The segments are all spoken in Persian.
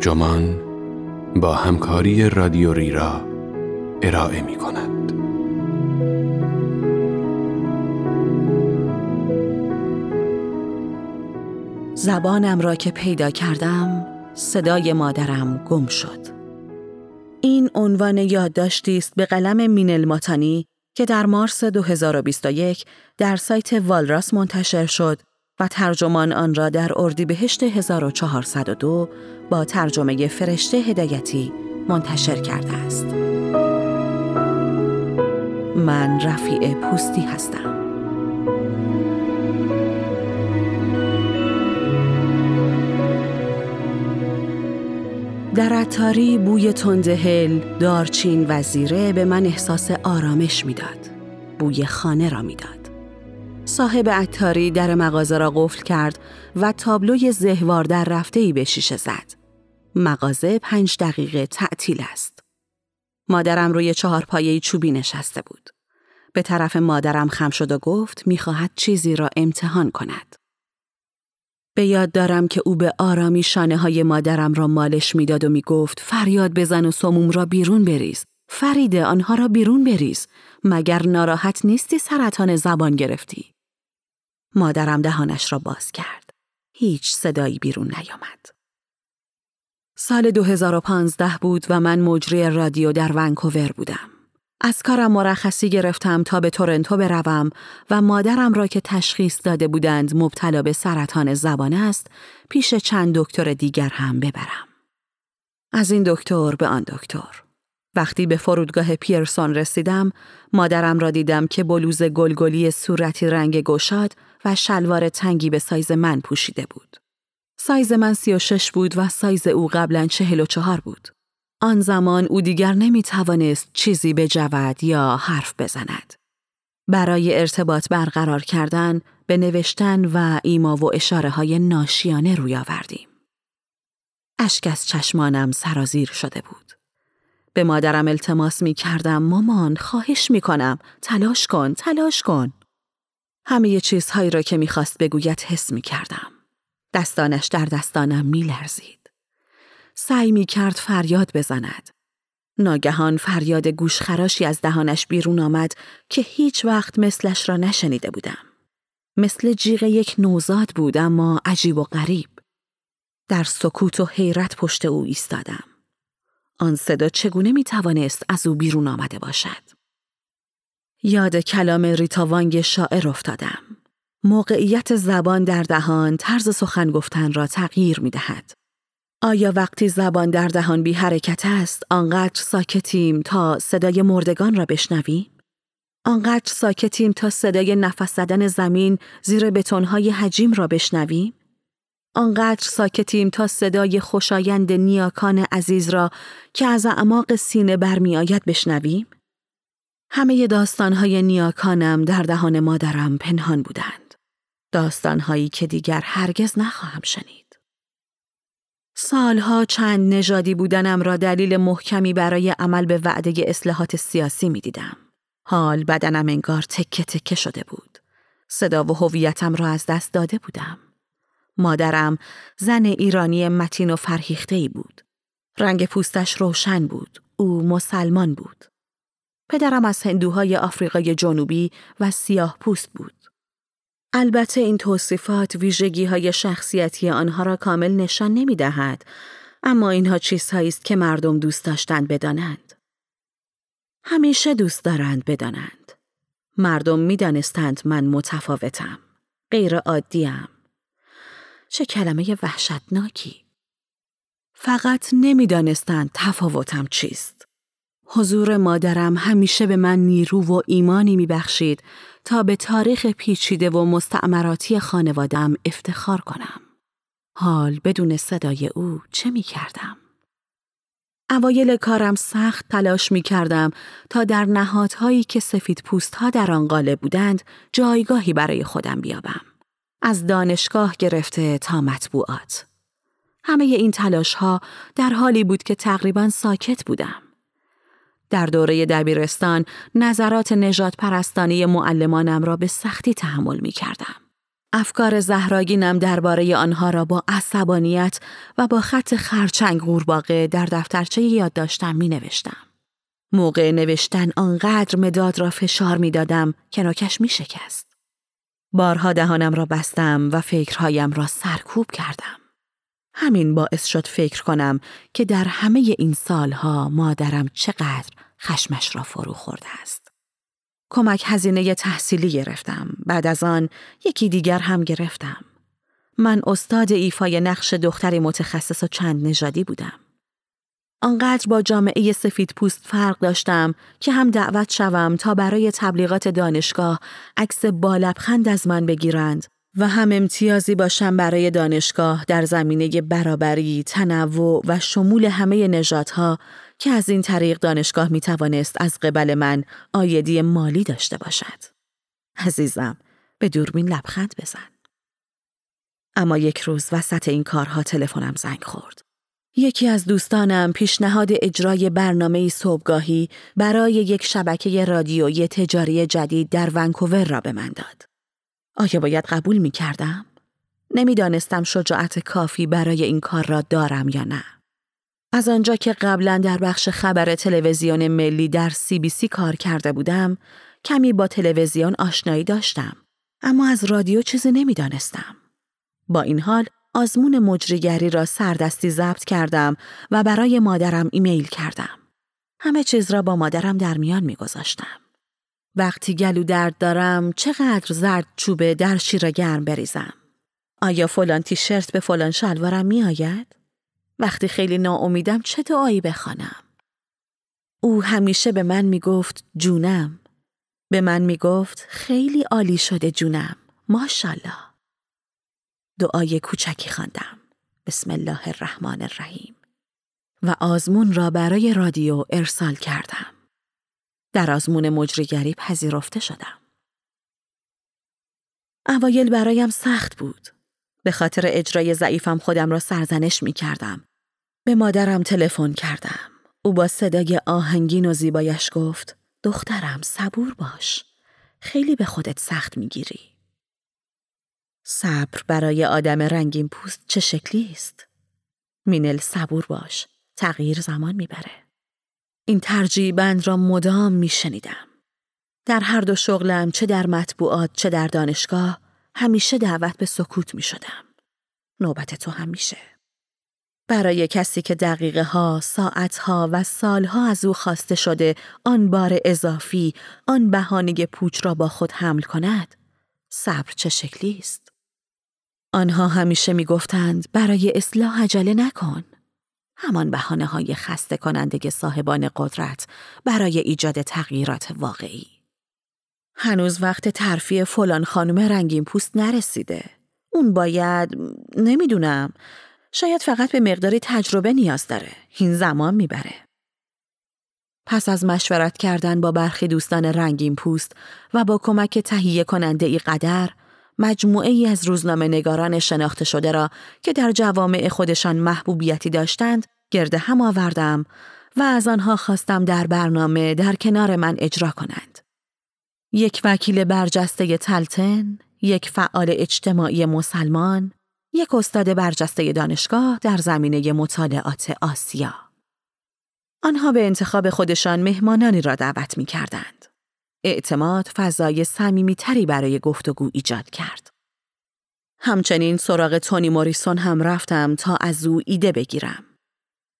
ترجمان با همکاری رادیو ریرا ارائه می کند. زبانم را که پیدا کردم صدای مادرم گم شد. این عنوان یادداشتی است به قلم مینل ماتانی که در مارس 2021 در سایت والراس منتشر شد و ترجمان آن را در اردیبهشت 1402 با ترجمه فرشته هدایتی منتشر کرده است. من رفیع پوستی هستم. در اتاری بوی تندهل، دارچین و زیره به من احساس آرامش می‌داد. بوی خانه را می‌داد. صاحب اتاری در مغازه را قفل کرد و تابلوی زهوار در رفته ای به شیشه زد. مغازه پنج دقیقه تعطیل است. مادرم روی چهار پایه چوبی نشسته بود. به طرف مادرم خم شد و گفت می‌خواهد چیزی را امتحان کند. به یاد دارم که او به آرامی شانه های مادرم را مالش می‌داد و می‌گفت فریاد بزن و سموم را بیرون بریز. فریده آنها را بیرون بریز. مگر ناراحت نیستی سرطان زبان گرفتی؟ مادرم دهانش را باز کرد. هیچ صدایی بیرون نیامد. سال 2015 بود و من مجری رادیو در ونکوور بودم. از کارم مرخصی گرفتم تا به تورنتو بروم و مادرم را که تشخیص داده بودند مبتلا به سرطان زبان است پیش چند دکتر دیگر هم ببرم. از این دکتر به آن دکتر. وقتی به فرودگاه پیرسون رسیدم مادرم را دیدم که بلوز گلگلی صورتی رنگ گشاد و شلوار تنگی به سایز من پوشیده بود. سایز من سی و شش بود و سایز او قبلا چهل و چهار بود. آن زمان او دیگر نمی توانست چیزی بجود یا حرف بزند. برای ارتباط برقرار کردن به نوشتن و ایما و اشاره های ناشیانه روی آوردیم. اشک از چشمانم سرازیر شده بود. به مادرم التماس می کردم مامان خواهش می کنم تلاش کن تلاش کن. همه چیزهایی را که می‌خواست بگوید حس می کردم. دستانش در دستانم می لرزید. سعی می کرد فریاد بزند. ناگهان فریاد گوشخراشی از دهانش بیرون آمد که هیچ وقت مثلش را نشنیده بودم. مثل جیغ یک نوزاد بود اما عجیب و غریب. در سکوت و حیرت پشت او ایستادم. آن صدا چگونه می توانست از او بیرون آمده باشد؟ یاد کلام ریتاوانگ شاعر افتادم. موقعیت زبان در دهان طرز سخن گفتن را تغییر می دهد. آیا وقتی زبان در دهان بی حرکت است آنقدر ساکتیم تا صدای مردگان را بشنویم؟ آنقدر ساکتیم تا صدای نفس زدن زمین زیر بتونهای حجیم را بشنویم؟ آنقدر ساکتیم تا صدای خوشایند نیاکان عزیز را که از اعماق سینه برمیآید بشنویم؟ همه داستانهای نیاکانم در دهان مادرم پنهان بودند. داستانهایی که دیگر هرگز نخواهم شنید. سالها چند نژادی بودنم را دلیل محکمی برای عمل به وعده اصلاحات سیاسی می دیدم. حال بدنم انگار تکه تکه شده بود. صدا و هویتم را از دست داده بودم. مادرم زن ایرانی متین و فرهیخته ای بود. رنگ پوستش روشن بود. او مسلمان بود. پدرم از هندوهای آفریقای جنوبی و سیاه پوست بود. البته این توصیفات ویژگی های شخصیتی آنها را کامل نشان نمی دهد، اما اینها چیزهایی است که مردم دوست داشتند بدانند. همیشه دوست دارند بدانند. مردم می دانستند من متفاوتم. غیر عادیم. چه کلمه وحشتناکی. فقط نمی‌دانستند تفاوتم چیست. حضور مادرم همیشه به من نیرو و ایمانی میبخشید تا به تاریخ پیچیده و مستعمراتی خانوادم افتخار کنم. حال بدون صدای او چه می کردم؟ اوایل کارم سخت تلاش می کردم تا در نهادهایی که سفید پوست ها در آن قاله بودند جایگاهی برای خودم بیابم. از دانشگاه گرفته تا مطبوعات. همه این تلاش ها در حالی بود که تقریبا ساکت بودم. در دوره دبیرستان نظرات نجات پرستانی معلمانم را به سختی تحمل می کردم. افکار زهراگینم درباره آنها را با عصبانیت و با خط خرچنگ قورباغه در دفترچه یادداشتم می نوشتم. موقع نوشتن آنقدر مداد را فشار می دادم که نوکش می شکست. بارها دهانم را بستم و فکرهایم را سرکوب کردم. همین باعث شد فکر کنم که در همه این سالها مادرم چقدر خشمش را فرو خورده است. کمک هزینه تحصیلی گرفتم. بعد از آن یکی دیگر هم گرفتم. من استاد ایفای نقش دختری متخصص و چند نژادی بودم. آنقدر با جامعه سفید پوست فرق داشتم که هم دعوت شوم تا برای تبلیغات دانشگاه عکس بالبخند از من بگیرند و هم امتیازی باشم برای دانشگاه در زمینه برابری، تنوع و شمول همه نژادها که از این طریق دانشگاه می توانست از قبل من آیدی مالی داشته باشد. عزیزم، به دوربین لبخند بزن. اما یک روز وسط این کارها تلفنم زنگ خورد. یکی از دوستانم پیشنهاد اجرای برنامه صبحگاهی برای یک شبکه رادیویی تجاری جدید در ونکوور را به من داد. آیا باید قبول می کردم؟ نمی‌دانستم شجاعت کافی برای این کار را دارم یا نه. از آنجا که قبلا در بخش خبر تلویزیون ملی در سی بی سی کار کرده بودم، کمی با تلویزیون آشنایی داشتم. اما از رادیو چیزی نمی‌دانستم. با این حال آزمون مجریگری را سردستی ضبط کردم و برای مادرم ایمیل کردم. همه چیز را با مادرم در میان میگذاشتم. وقتی گلو درد دارم چقدر زرد چوبه در شیر گرم بریزم؟ آیا فلان تیشرت به فلان شلوارم می آید؟ وقتی خیلی ناامیدم چه دعایی بخوانم؟ او همیشه به من می گفت جونم. به من می گفت خیلی عالی شده جونم. ماشالله. دعای کوچکی خواندم. بسم الله الرحمن الرحیم. و آزمون را برای رادیو ارسال کردم. در آزمون مجریگری پذیرفته شدم. اوایل برایم سخت بود. به خاطر اجرای ضعیفم خودم را سرزنش می کردم. به مادرم تلفن کردم. او با صدای آهنگین و زیبایش گفت دخترم صبور باش. خیلی به خودت سخت می‌گیری. صبر برای آدم رنگین پوست چه شکلی است؟ مینل صبور باش. تغییر زمان می‌بره. این ترجیح بند را مدام می شنیدم. در هر دو شغلم چه در مطبوعات چه در دانشگاه همیشه دعوت به سکوت می شدم. نوبت تو هم میشه. برای کسی که دقیقه ها، ساعت ها و سالها از او خواسته شده آن بار اضافی، آن بهانه پوچ را با خود حمل کند، صبر چه شکلی است؟ آنها همیشه می گفتند برای اصلاح عجله نکن. همان بحانه های خسته کننده صاحبان قدرت برای ایجاد تغییرات واقعی. هنوز وقت ترفیع فلان خانم رنگین پوست نرسیده. اون باید نمی‌دونم شاید فقط به مقداری تجربه نیاز داره. این زمان می‌بره. پس از مشورت کردن با برخی دوستان رنگین پوست و با کمک تهیه کننده ای قدر مجموعه ای از روزنامه نگاران شناخته شده را که در جوامع خودشان محبوبیتی داشتند گرده هم آوردم و از آنها خواستم در برنامه در کنار من اجرا کنند. یک وکیل برجسته تلتن، یک فعال اجتماعی مسلمان، یک استاد برجسته دانشگاه در زمینه مطالعات آسیا. آنها به انتخاب خودشان مهمانانی را دعوت می کردند. اعتماد فضای تری برای گفتگو ایجاد کرد. همچنین سراغ تونی موریسون هم رفتم تا از او ایده بگیرم.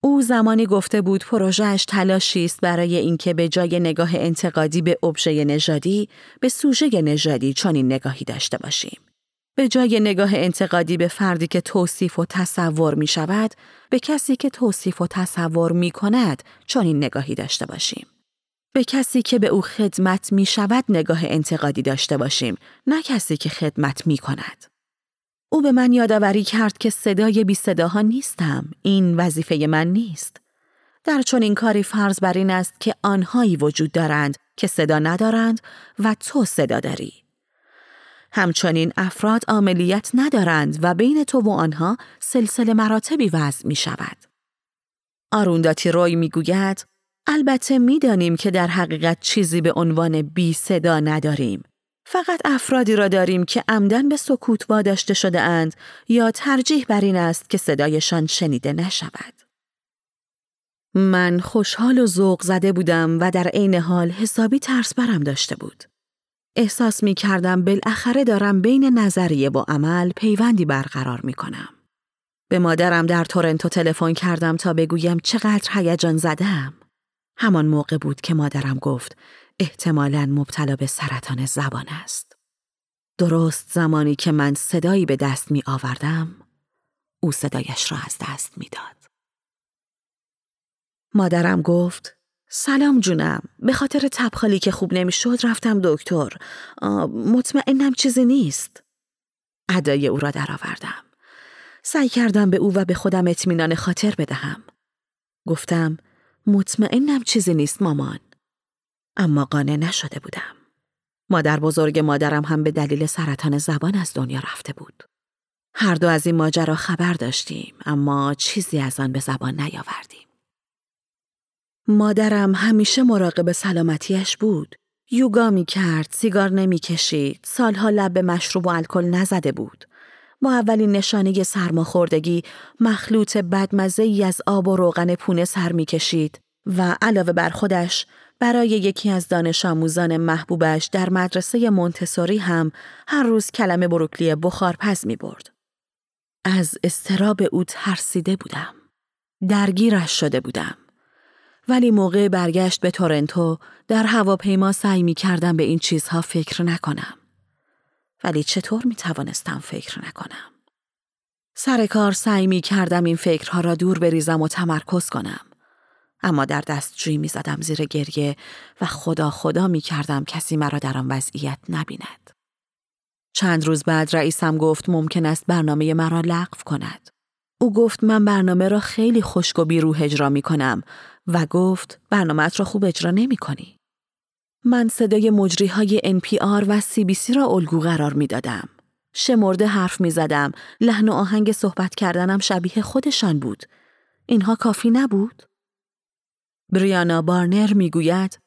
او زمانی گفته بود پروژهش تلاشی است برای اینکه به جای نگاه انتقادی به ابژه نژادی به سوژه نژادی چنین نگاهی داشته باشیم. به جای نگاه انتقادی به فردی که توصیف و تصور می شود، به کسی که توصیف و تصور می کند چنین نگاهی داشته باشیم. به کسی که به او خدمت می شود نگاه انتقادی داشته باشیم، نه کسی که خدمت می کند. او به من یادآوری کرد که صدای بی صداها نیستم، این وظیفه من نیست. در چون این کاری فرض بر این است که آنهایی وجود دارند که صدا ندارند و تو صدا داری. همچنین افراد عملیت ندارند و بین تو و آنها سلسله مراتبی وضع می شود. آرونداتی روی می البته می‌دانیم که در حقیقت چیزی به عنوان بی صدا نداریم. فقط افرادی را داریم که عمدن به سکوت واداشته شده اند یا ترجیح بر این است که صدایشان شنیده نشود. من خوشحال و ذوق زده بودم و در عین حال حسابی ترس برم داشته بود. احساس می کردم بالاخره دارم بین نظریه با عمل پیوندی برقرار می کنم. به مادرم در تورنتو تلفن کردم تا بگویم چقدر هیجان زدم. همان موقع بود که مادرم گفت احتمالا مبتلا به سرطان زبان است. درست زمانی که من صدایی به دست می آوردم، او صدایش را از دست می داد. مادرم گفت سلام جونم به خاطر تبخالی که خوب نمی‌شد رفتم دکتر مطمئنم چیزی نیست ادای او را درآوردم سعی کردم به او و به خودم اطمینان خاطر بدهم گفتم مطمئنم چیزی نیست مامان اما قانع نشده بودم مادر بزرگ مادرم هم به دلیل سرطان زبان از دنیا رفته بود هر دو از این ماجرا خبر داشتیم اما چیزی از آن به زبان نیاوردیم مادرم همیشه مراقب سلامتیش بود. یوگا می کرد، سیگار نمی کشید، سالها لب به مشروب و الکل نزده بود. با اولین نشانه سرماخوردگی مخلوط بدمزه ای از آب و روغن پونه سر می کشید و علاوه بر خودش برای یکی از دانش آموزان محبوبش در مدرسه مونتسوری هم هر روز کلمه بروکلی بخارپز می برد. از استراب او ترسیده بودم. درگیرش شده بودم. ولی موقع برگشت به تورنتو در هواپیما سعی می کردم به این چیزها فکر نکنم. ولی چطور می توانستم فکر نکنم؟ سر کار سعی می کردم این فکرها را دور بریزم و تمرکز کنم. اما در دستجویی می زدم زیر گریه و خدا خدا می کردم کسی مرا در آن وضعیت نبیند. چند روز بعد رئیسم گفت ممکن است برنامه مرا لغو کند. او گفت من برنامه را خیلی خشک و بیروح اجرا می کنم و گفت برنامه را خوب اجرا نمی کنی. من صدای مجری های NPR و CBC را الگو قرار می دادم. شمرده حرف می زدم. لحن و آهنگ صحبت کردنم شبیه خودشان بود. اینها کافی نبود؟ بریانا بارنر می گوید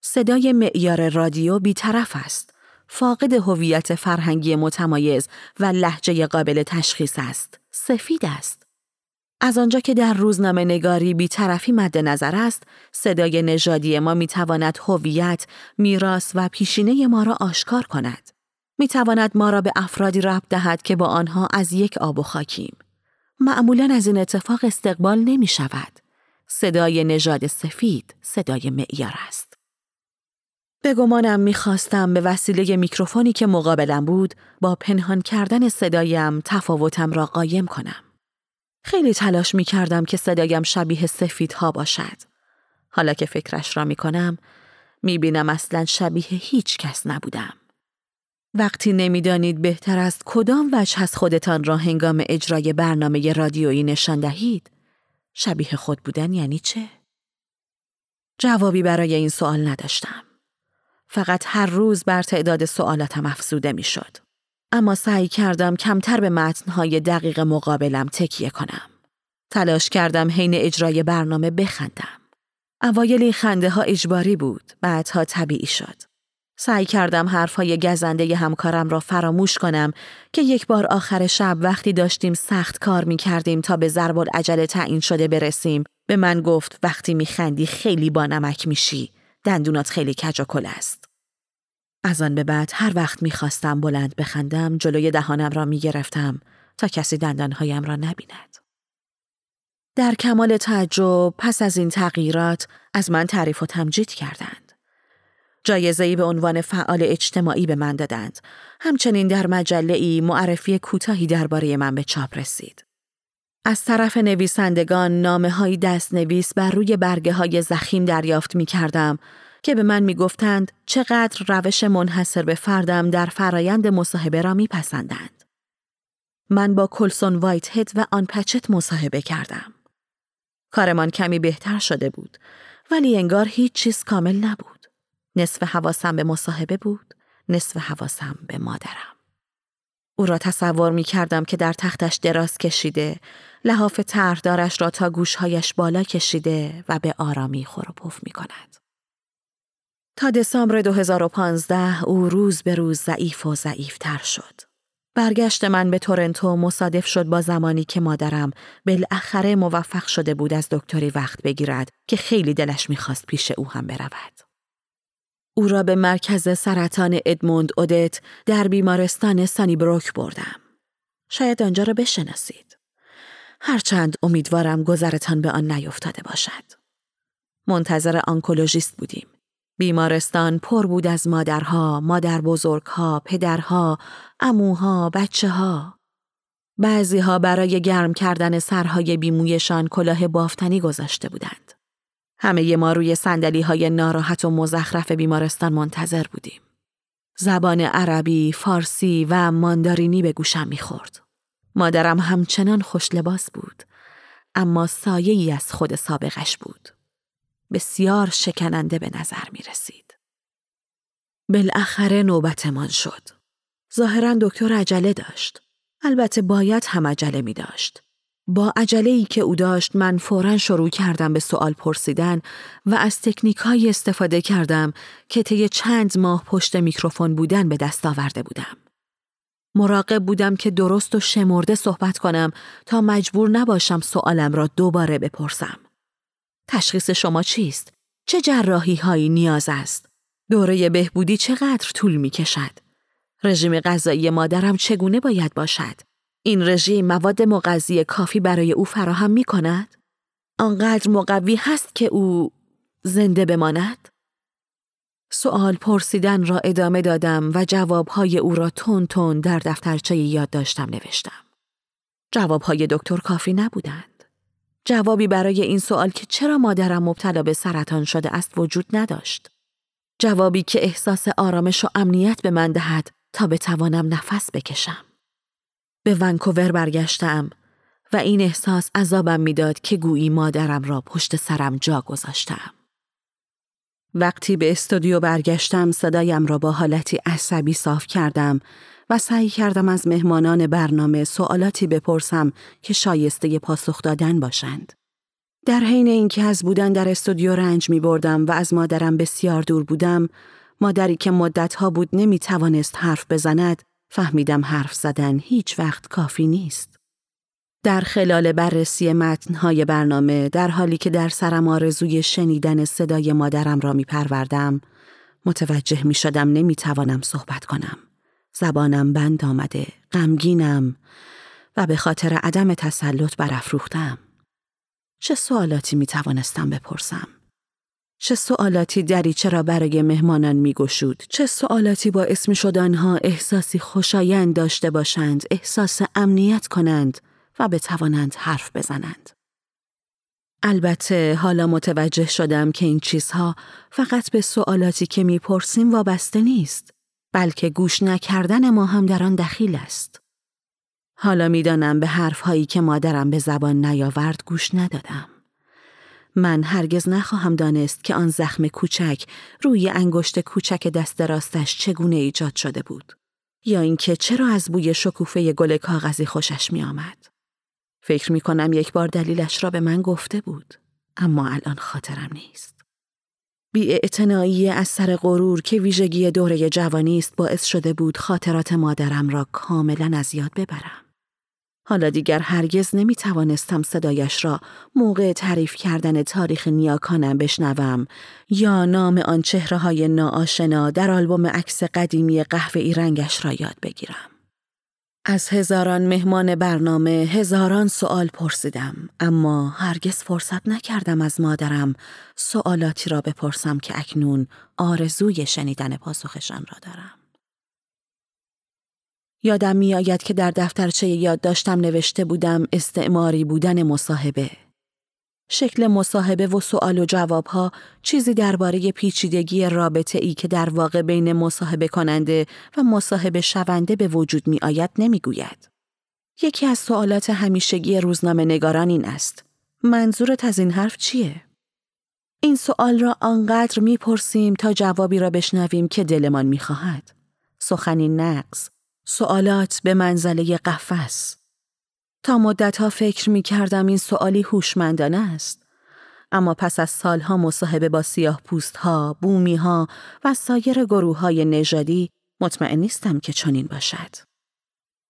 صدای معیار رادیو بیطرف است. فاقد هویت فرهنگی متمایز و لحجه قابل تشخیص است. سفید است. از آنجا که در روزنامه نگاری بیطرفی مد نظر است، صدای نژادی ما می تواند هویت، میراث و پیشینه ما را آشکار کند. می تواند ما را به افرادی ربط دهد که با آنها از یک آب و خاکیم. معمولا از این اتفاق استقبال نمی شود. صدای نژاد سفید صدای معیار است. به گمانم می‌خواستم به وسیله میکروفونی که مقابلم بود با پنهان کردن صدایم تفاوتم را قایم کنم. خیلی تلاش می کردم که صدایم شبیه سفیدها باشد. حالا که فکرش را می کنم می بینم اصلا شبیه هیچ کس نبودم. وقتی نمی‌دانید بهتر است کدام وجه از خودتان را هنگام اجرای برنامه رادیویی نشان دهید شبیه خود بودن یعنی چه؟ جوابی برای این سوال نداشتم. فقط هر روز بر تعداد سوالاتم افزوده می شد. اما سعی کردم کمتر به متنهای دقیق مقابلم تکیه کنم. تلاش کردم حین اجرای برنامه بخندم. اوایل این خنده ها اجباری بود، بعدها طبیعی شد. سعی کردم حرفهای گزنده همکارم را فراموش کنم که یک بار آخر شب وقتی داشتیم سخت کار می کردیم تا به ضرب عجله تعیین شده برسیم به من گفت وقتی می خندی خیلی با نمک میشی دندونات خیلی کج است. از آن به بعد هر وقت می‌خواستم بلند بخندم جلوی دهانم را می‌گرفتم تا کسی دندانهایم را نبیند. در کمال تعجب پس از این تغییرات از من تعریف و تمجید کردند. جایزه‌ای به عنوان فعال اجتماعی به من دادند. همچنین در مجله ای معرفی کوتاهی درباره من به چاپ رسید. از طرف نویسندگان نامه های دست نویس بر روی برگه های زخیم دریافت می کردم که به من می‌گفتند چقدر روش منحصر به فردم در فرایند مصاحبه را میپسندند. من با کلسون وایت هد و آن پچت مصاحبه کردم. کارمان کمی بهتر شده بود ولی انگار هیچ چیز کامل نبود. نصف حواسم به مصاحبه بود، نصف حواسم به مادرم. او را تصور می کردم که در تختش دراز کشیده، لحاف طرحدارش را تا گوشهایش بالا کشیده و به آرامی خور و پف می کند. تا دسامبر 2015 او روز به روز ضعیف و ضعیفتر شد. برگشت من به تورنتو مصادف شد با زمانی که مادرم بالاخره موفق شده بود از دکتری وقت بگیرد که خیلی دلش می‌خواست پیش او هم برود. او را به مرکز سرطان ادموند اودت در بیمارستان سانی بروک بردم. شاید آنجا را بشناسید. هرچند امیدوارم گذرتان به آن نیفتاده باشد. منتظر آنکولوژیست بودیم. بیمارستان پر بود از مادرها، مادر بزرگها، پدرها، اموها، بچه ها. بعضی ها برای گرم کردن سرهای بیمویشان کلاه بافتنی گذاشته بودند. همه ما روی سندلی های ناراحت و مزخرف بیمارستان منتظر بودیم. زبان عربی، فارسی و ماندارینی به گوشم می‌خورد. مادرم همچنان خوش لباس بود، اما سایه ای از خود سابقش بود. بسیار شکننده به نظر می رسید. بالاخره نوبتمان شد. ظاهرا دکتر عجله داشت. البته باید هم عجله می داشت. با عجله ای که او داشت من فورا شروع کردم به سوال پرسیدن و از تکنیک استفاده کردم که طی چند ماه پشت میکروفون بودن به دست آورده بودم. مراقب بودم که درست و شمرده صحبت کنم تا مجبور نباشم سوالم را دوباره بپرسم. تشخیص شما چیست؟ چه جراحی هایی نیاز است؟ دوره بهبودی چقدر طول می کشد؟ رژیم غذایی مادرم چگونه باید باشد؟ این رژیم مواد مغذی کافی برای او فراهم می کند؟ آنقدر مقوی هست که او زنده بماند؟ سوال پرسیدن را ادامه دادم و جوابهای او را تون تون در دفترچه یاد داشتم نوشتم. جوابهای دکتر کافی نبودند. جوابی برای این سوال که چرا مادرم مبتلا به سرطان شده است وجود نداشت. جوابی که احساس آرامش و امنیت به من دهد تا بتوانم نفس بکشم. به ونکوور برگشتم و این احساس عذابم می‌داد که گویی مادرم را پشت سرم جا گذاشتم. وقتی به استودیو برگشتم صدایم را با حالتی عصبی صاف کردم و سعی کردم از مهمانان برنامه سوالاتی بپرسم که شایسته پاسخ دادن باشند. در حین اینکه از بودن در استودیو رنج می بردم و از مادرم بسیار دور بودم، مادری که مدتها بود نمی توانست حرف بزند، فهمیدم حرف زدن هیچ وقت کافی نیست. در خلال بررسی متنهای برنامه در حالی که در سرم آرزوی شنیدن صدای مادرم را می پروردم متوجه می شدم نمی توانم صحبت کنم. زبانم بند آمده، غمگینم و به خاطر عدم تسلط برافروختم. چه سوالاتی می توانستم بپرسم؟ چه سوالاتی دریچه را برای مهمانان می گشود؟ چه سوالاتی باعث می شد آنها احساسی خوشایند داشته باشند، احساس امنیت کنند و بتوانند حرف بزنند. البته حالا متوجه شدم که این چیزها فقط به سوالاتی که می‌پرسیم وابسته نیست بلکه گوش نکردن ما هم در آن دخیل است. حالا می‌دانم به حرفهایی که مادرم به زبان نیاورد گوش ندادم. من هرگز نخواهم دانست که آن زخم کوچک روی انگشت کوچک دست راستش چگونه ایجاد شده بود. یا اینکه چرا از بوی شکوفه گل کاغذی خوشش می آمد. فکر می کنم یک بار دلیلش را به من گفته بود. اما الان خاطرم نیست. بی از سر غرور که ویژگی دوره جوانی است باعث شده بود خاطرات مادرم را کاملا از یاد ببرم. حالا دیگر هرگز نمی توانستم صدایش را موقع تعریف کردن تاریخ نیاکانم بشنوم یا نام آن چهره های ناآشنا در آلبوم عکس قدیمی قهوه رنگش را یاد بگیرم. از هزاران مهمان برنامه هزاران سوال پرسیدم اما هرگز فرصت نکردم از مادرم سوالاتی را بپرسم که اکنون آرزوی شنیدن پاسخشان را دارم. یادم میآید که در دفترچه یاد داشتم نوشته بودم استعماری بودن مصاحبه. شکل مصاحبه و سوال و جوابها چیزی درباره پیچیدگی رابطه ای که در واقع بین مصاحبه کننده و مصاحبه شونده به وجود می آید نمی گوید. یکی از سوالات همیشگی روزنامه نگاران این است. منظورت از این حرف چیه؟ این سوال را آنقدر می‌پرسیم تا جوابی را بشنویم که دلمان می‌خواهد. سخنی نقص، سوالات به منزله قفس. تا مدتها فکر می کردم این سوالی هوشمندانه است. اما پس از سالها مصاحبه با سیاه پوست ها، بومی ها و سایر گروه های نژادی مطمئن نیستم که چنین باشد.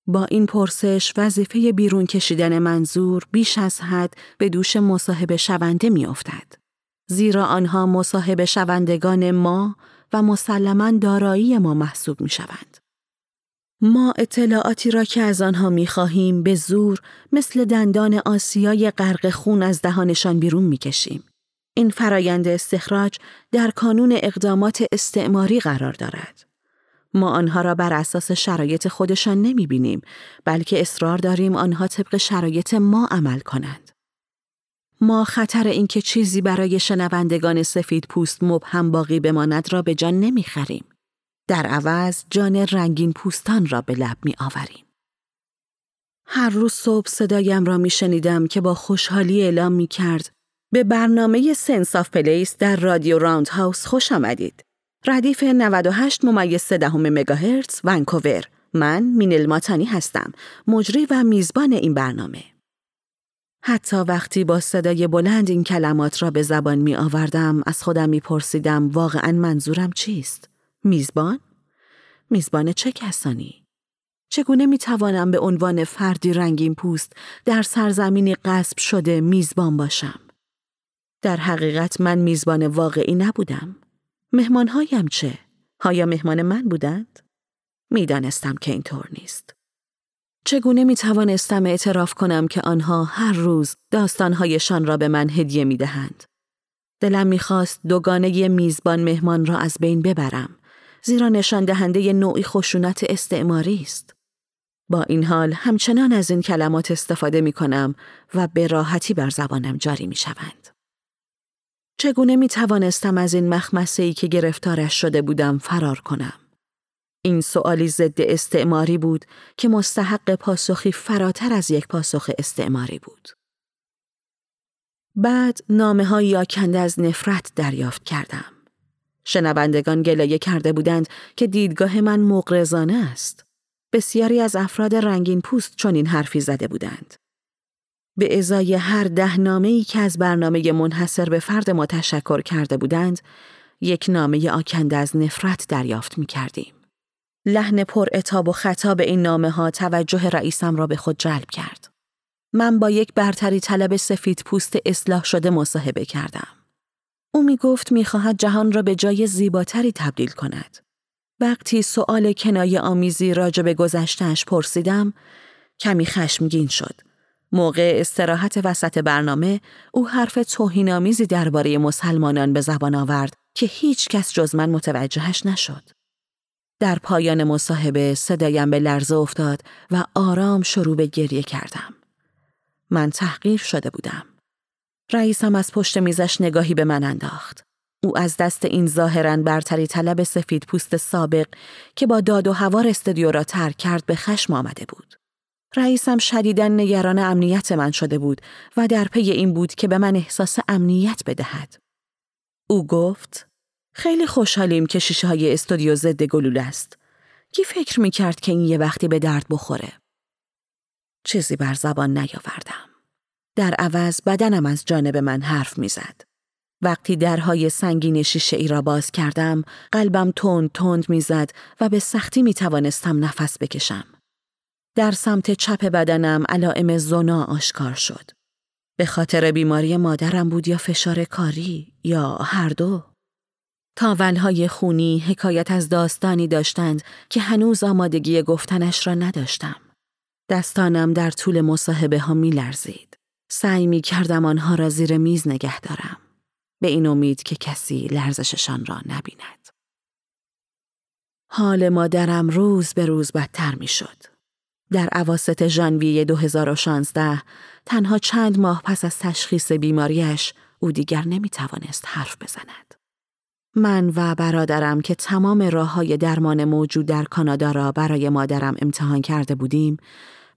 با این پرسش وظیفه بیرون کشیدن منظور بیش از حد به دوش مصاحبه شونده می افتد. زیرا آنها مصاحبه شوندگان ما و مسلما دارایی ما محسوب می شوند. ما اطلاعاتی را که از آنها می خواهیم به زور مثل دندان آسیای غرق خون از دهانشان بیرون می کشیم. این فرایند استخراج در کانون اقدامات استعماری قرار دارد. ما آنها را بر اساس شرایط خودشان نمی بینیم بلکه اصرار داریم آنها طبق شرایط ما عمل کنند. ما خطر اینکه چیزی برای شنوندگان سفید پوست مبهم باقی بماند را به جان نمی خریم. در عوض جان رنگین پوستان را به لب می آوریم. هر روز صبح صدایم را می شنیدم که با خوشحالی اعلام می کرد به برنامه Sense of Place در رادیو Roundhouse خوش آمدید. ردیف 98 ممیز 3 دهم مگاهرتز ونکوور من مینل مهتانی هستم مجری و میزبان این برنامه حتی وقتی با صدای بلند این کلمات را به زبان می آوردم از خودم می پرسیدم واقعا منظورم چیست؟ میزبان؟ میزبان چه کسانی؟ چگونه می توانم به عنوان فردی رنگین پوست در سرزمینی قصب شده میزبان باشم؟ در حقیقت من میزبان واقعی نبودم. مهمانهایم چه؟ آیا مهمان من بودند؟ می‌دانستم که اینطور نیست. چگونه می توانستم اعتراف کنم که آنها هر روز داستانهایشان را به من هدیه می دهند. دلم می‌خواست دوگانه میزبان مهمان را از بین ببرم زیرا نشان دهنده نوعی خشونت استعماری است. با این حال همچنان از این کلمات استفاده می کنم و به راحتی بر زبانم جاری می شوند. چگونه می توانستم از این مخمسه ای که گرفتارش شده بودم فرار کنم؟ این سوالی ضد استعماری بود که مستحق پاسخی فراتر از یک پاسخ استعماری بود. بعد نامه های از نفرت دریافت کردم. شنوندگان گلایه کرده بودند که دیدگاه من مقرزانه است. بسیاری از افراد رنگین پوست چنین حرفی زده بودند. به ازای هر ده نامه ای که از برنامه منحصر به فرد ما تشکر کرده بودند، یک نامه آکنده از نفرت دریافت می کردیم. لحن پر اتاب و خطاب این نامه ها توجه رئیسم را به خود جلب کرد. من با یک برتری طلب سفید پوست اصلاح شده مصاحبه کردم. او می گفت می خواهد جهان را به جای زیباتری تبدیل کند. وقتی سؤال کنایه آمیزی راجع به گذشتهش پرسیدم، کمی خشمگین شد موقع استراحت وسط برنامه او حرف توهینآمیزی درباره مسلمانان به زبان آورد که هیچ کس جز من متوجهش نشد. در پایان مصاحبه صدایم به لرزه افتاد و آرام شروع به گریه کردم. من تحقیر شده بودم. رئیسم از پشت میزش نگاهی به من انداخت. او از دست این ظاهرا برتری طلب سفید پوست سابق که با داد و هوار استودیو را ترک کرد به خشم آمده بود. رئیسم شدیدا نگران امنیت من شده بود و در پی این بود که به من احساس امنیت بدهد. او گفت خیلی خوشحالیم که شیشه های استودیو ضد گلوله است. کی فکر می کرد که این یه وقتی به درد بخوره؟ چیزی بر زبان نیاوردم. در عوض بدنم از جانب من حرف می‌زد. وقتی درهای سنگین شیشه ای را باز کردم، قلبم تند تند می‌زد و به سختی می توانستم نفس بکشم. در سمت چپ بدنم علائم زنا آشکار شد. به خاطر بیماری مادرم بود یا فشار کاری یا هر دو. تاولهای خونی حکایت از داستانی داشتند که هنوز آمادگی گفتنش را نداشتم. دستانم در طول مصاحبه ها می لرزید. سعی می کردم آنها را زیر میز نگه دارم. به این امید که کسی لرزششان را نبیند. حال مادرم روز به روز بدتر می شد. در عواست ژانویه 2016 تنها چند ماه پس از تشخیص بیماریش او دیگر نمی توانست حرف بزند. من و برادرم که تمام راه های درمان موجود در کانادا را برای مادرم امتحان کرده بودیم،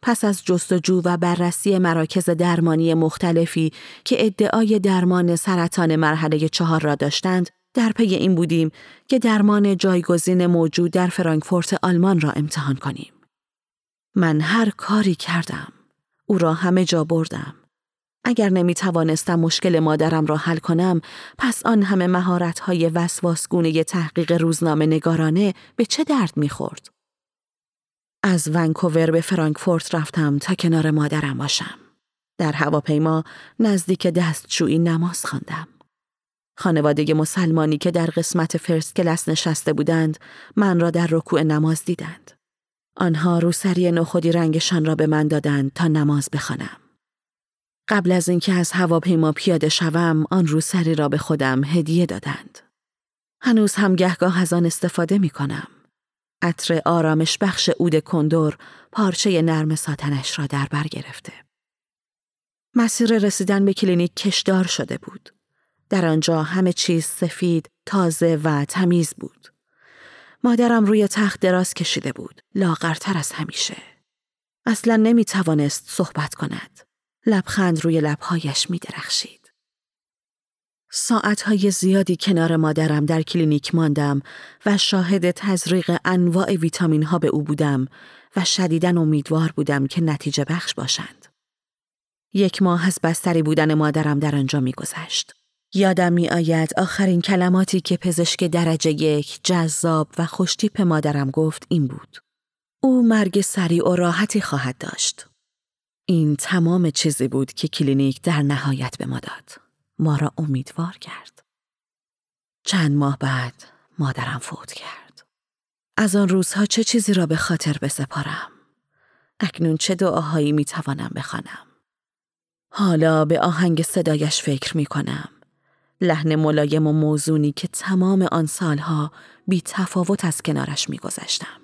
پس از جستجو و بررسی مراکز درمانی مختلفی که ادعای درمان سرطان مرحله چهار را داشتند، در پی این بودیم که درمان جایگزین موجود در فرانکفورت آلمان را امتحان کنیم. من هر کاری کردم. او را همه جا بردم. اگر نمی توانستم مشکل مادرم را حل کنم، پس آن همه مهارت های وسواسگونه تحقیق روزنامه نگارانه به چه درد می خورد؟ از ونکوور به فرانکفورت رفتم تا کنار مادرم باشم. در هواپیما نزدیک دستشویی نماز خواندم. خانواده مسلمانی که در قسمت فرست کلاس نشسته بودند من را در رکوع نماز دیدند. آنها روسری نخودی رنگشان را به من دادند تا نماز بخوانم. قبل از اینکه از هواپیما پیاده شوم آن روسری را به خودم هدیه دادند. هنوز هم گهگاه از آن استفاده می کنم. عطر آرامش بخش عود کندور پارچه نرم ساتنش را در بر گرفته. مسیر رسیدن به کلینیک کشدار شده بود. در آنجا همه چیز سفید، تازه و تمیز بود. مادرم روی تخت دراز کشیده بود، لاغرتر از همیشه. اصلا نمی توانست صحبت کند. لبخند روی لبهایش می درخشید. ساعتهای زیادی کنار مادرم در کلینیک ماندم و شاهد تزریق انواع ویتامین ها به او بودم و شدیدن امیدوار بودم که نتیجه بخش باشند. یک ماه از بستری بودن مادرم در آنجا میگذشت. یادم می آید آخرین کلماتی که پزشک درجه یک جذاب و خوشتیپ مادرم گفت این بود. او مرگ سریع و راحتی خواهد داشت. این تمام چیزی بود که کلینیک در نهایت به ما داد. ما را امیدوار کرد. چند ماه بعد مادرم فوت کرد. از آن روزها چه چیزی را به خاطر بسپارم؟ اکنون چه دعاهایی می توانم بخوانم؟ حالا به آهنگ صدایش فکر می کنم. لحن ملایم و موزونی که تمام آن سالها بی تفاوت از کنارش می گذشتم.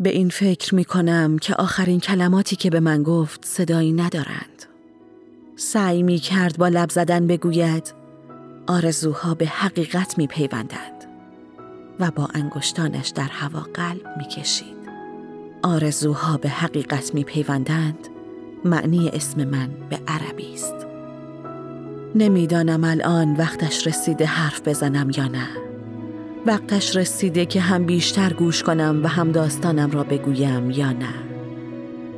به این فکر می کنم که آخرین کلماتی که به من گفت صدایی ندارند. سعی می کرد با لب زدن بگوید آرزوها به حقیقت می پیوندند و با انگشتانش در هوا قلب می کشید. آرزوها به حقیقت می پیوندند معنی اسم من به عربی است. نمی‌دانم الان وقتش رسیده حرف بزنم یا نه. وقتش رسیده که هم بیشتر گوش کنم و هم داستانم را بگویم یا نه.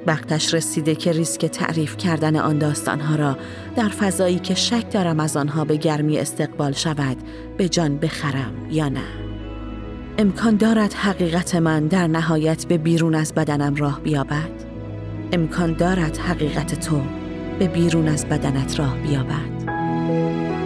وقتش رسیده که ریسک تعریف کردن آن داستانها را در فضایی که شک دارم از آنها به گرمی استقبال شود به جان بخرم یا نه. امکان دارد حقیقت من در نهایت به بیرون از بدنم راه بیابد؟ امکان دارد حقیقت تو به بیرون از بدنت راه بیابد؟